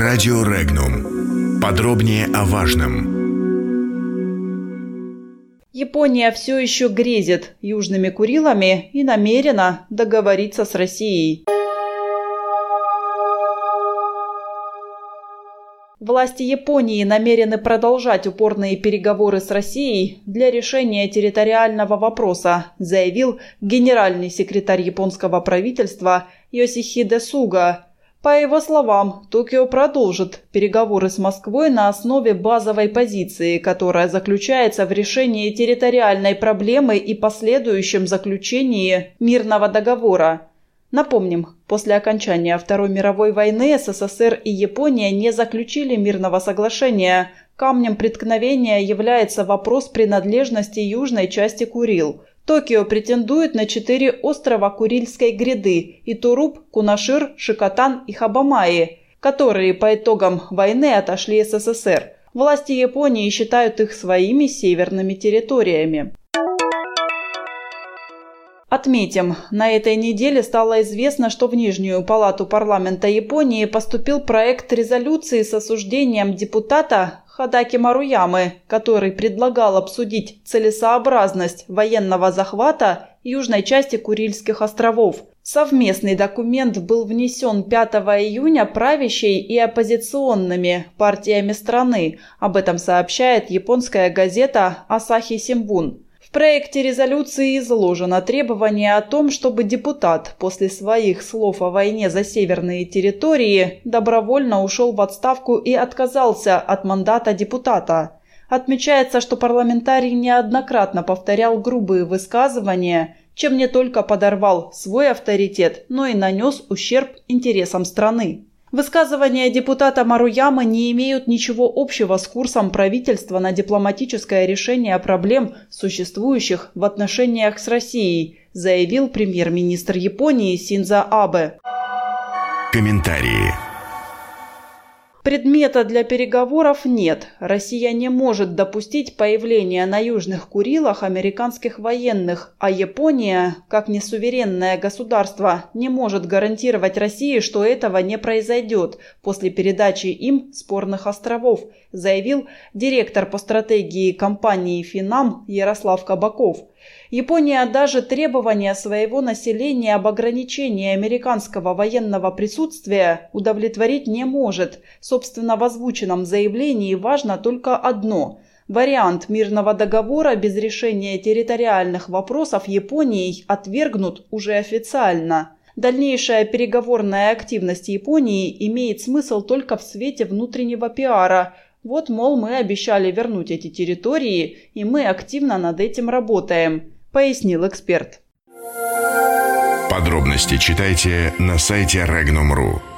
Радио Регнум. Подробнее о важном. Япония все еще грезит Южными Курилами и намерена договориться с Россией. Власти Японии намерены продолжать упорные переговоры с Россией для решения территориального вопроса, заявил генеральный секретарь японского правительства Йосихиде Суга. По его словам, Токио продолжит переговоры с Москвой на основе базовой позиции, которая заключается в решении территориальной проблемы и последующем заключении мирного договора. Напомним, после окончания Второй мировой войны СССР и Япония не заключили мирного соглашения. Камнем преткновения является вопрос принадлежности южной части Курил. Токио претендует на четыре острова Курильской гряды – Итуруп, Кунашир, Шикотан и Хабамаи, которые по итогам войны отошли СССР. Власти Японии считают их своими северными территориями. Отметим, на этой неделе стало известно, что в Нижнюю палату парламента Японии поступил проект резолюции с осуждением депутата Хадаки Маруямы, который предлагал обсудить целесообразность военного захвата южной части Курильских островов. Совместный документ был внесен 5 июня правящей и оппозиционными партиями страны. Об этом сообщает японская газета «Асахи Симбун». В проекте резолюции изложено требование о том, чтобы депутат после своих слов о войне за северные территории добровольно ушел в отставку и отказался от мандата депутата. Отмечается, что парламентарий неоднократно повторял грубые высказывания, чем не только подорвал свой авторитет, но и нанес ущерб интересам страны. Высказывания депутата Маруямы не имеют ничего общего с курсом правительства на дипломатическое решение проблем, существующих в отношениях с Россией, заявил премьер-министр Японии Синза Абе. Комментарии. Предмета для переговоров нет. Россия не может допустить появления на Южных Курилах американских военных, а Япония, как несуверенное государство, не может гарантировать России, что этого не произойдет после передачи им спорных островов, заявил директор по стратегии компании «Финам» Ярослав Кабаков. Япония даже требования своего населения об ограничении американского военного присутствия удовлетворить не может. Собственно, в озвученном заявлении важно только одно – Вариант мирного договора без решения территориальных вопросов Японией отвергнут уже официально. Дальнейшая переговорная активность Японии имеет смысл только в свете внутреннего пиара – вот, мол, мы обещали вернуть эти территории, и мы активно над этим работаем, пояснил эксперт. Подробности читайте на сайте Regnum.ru.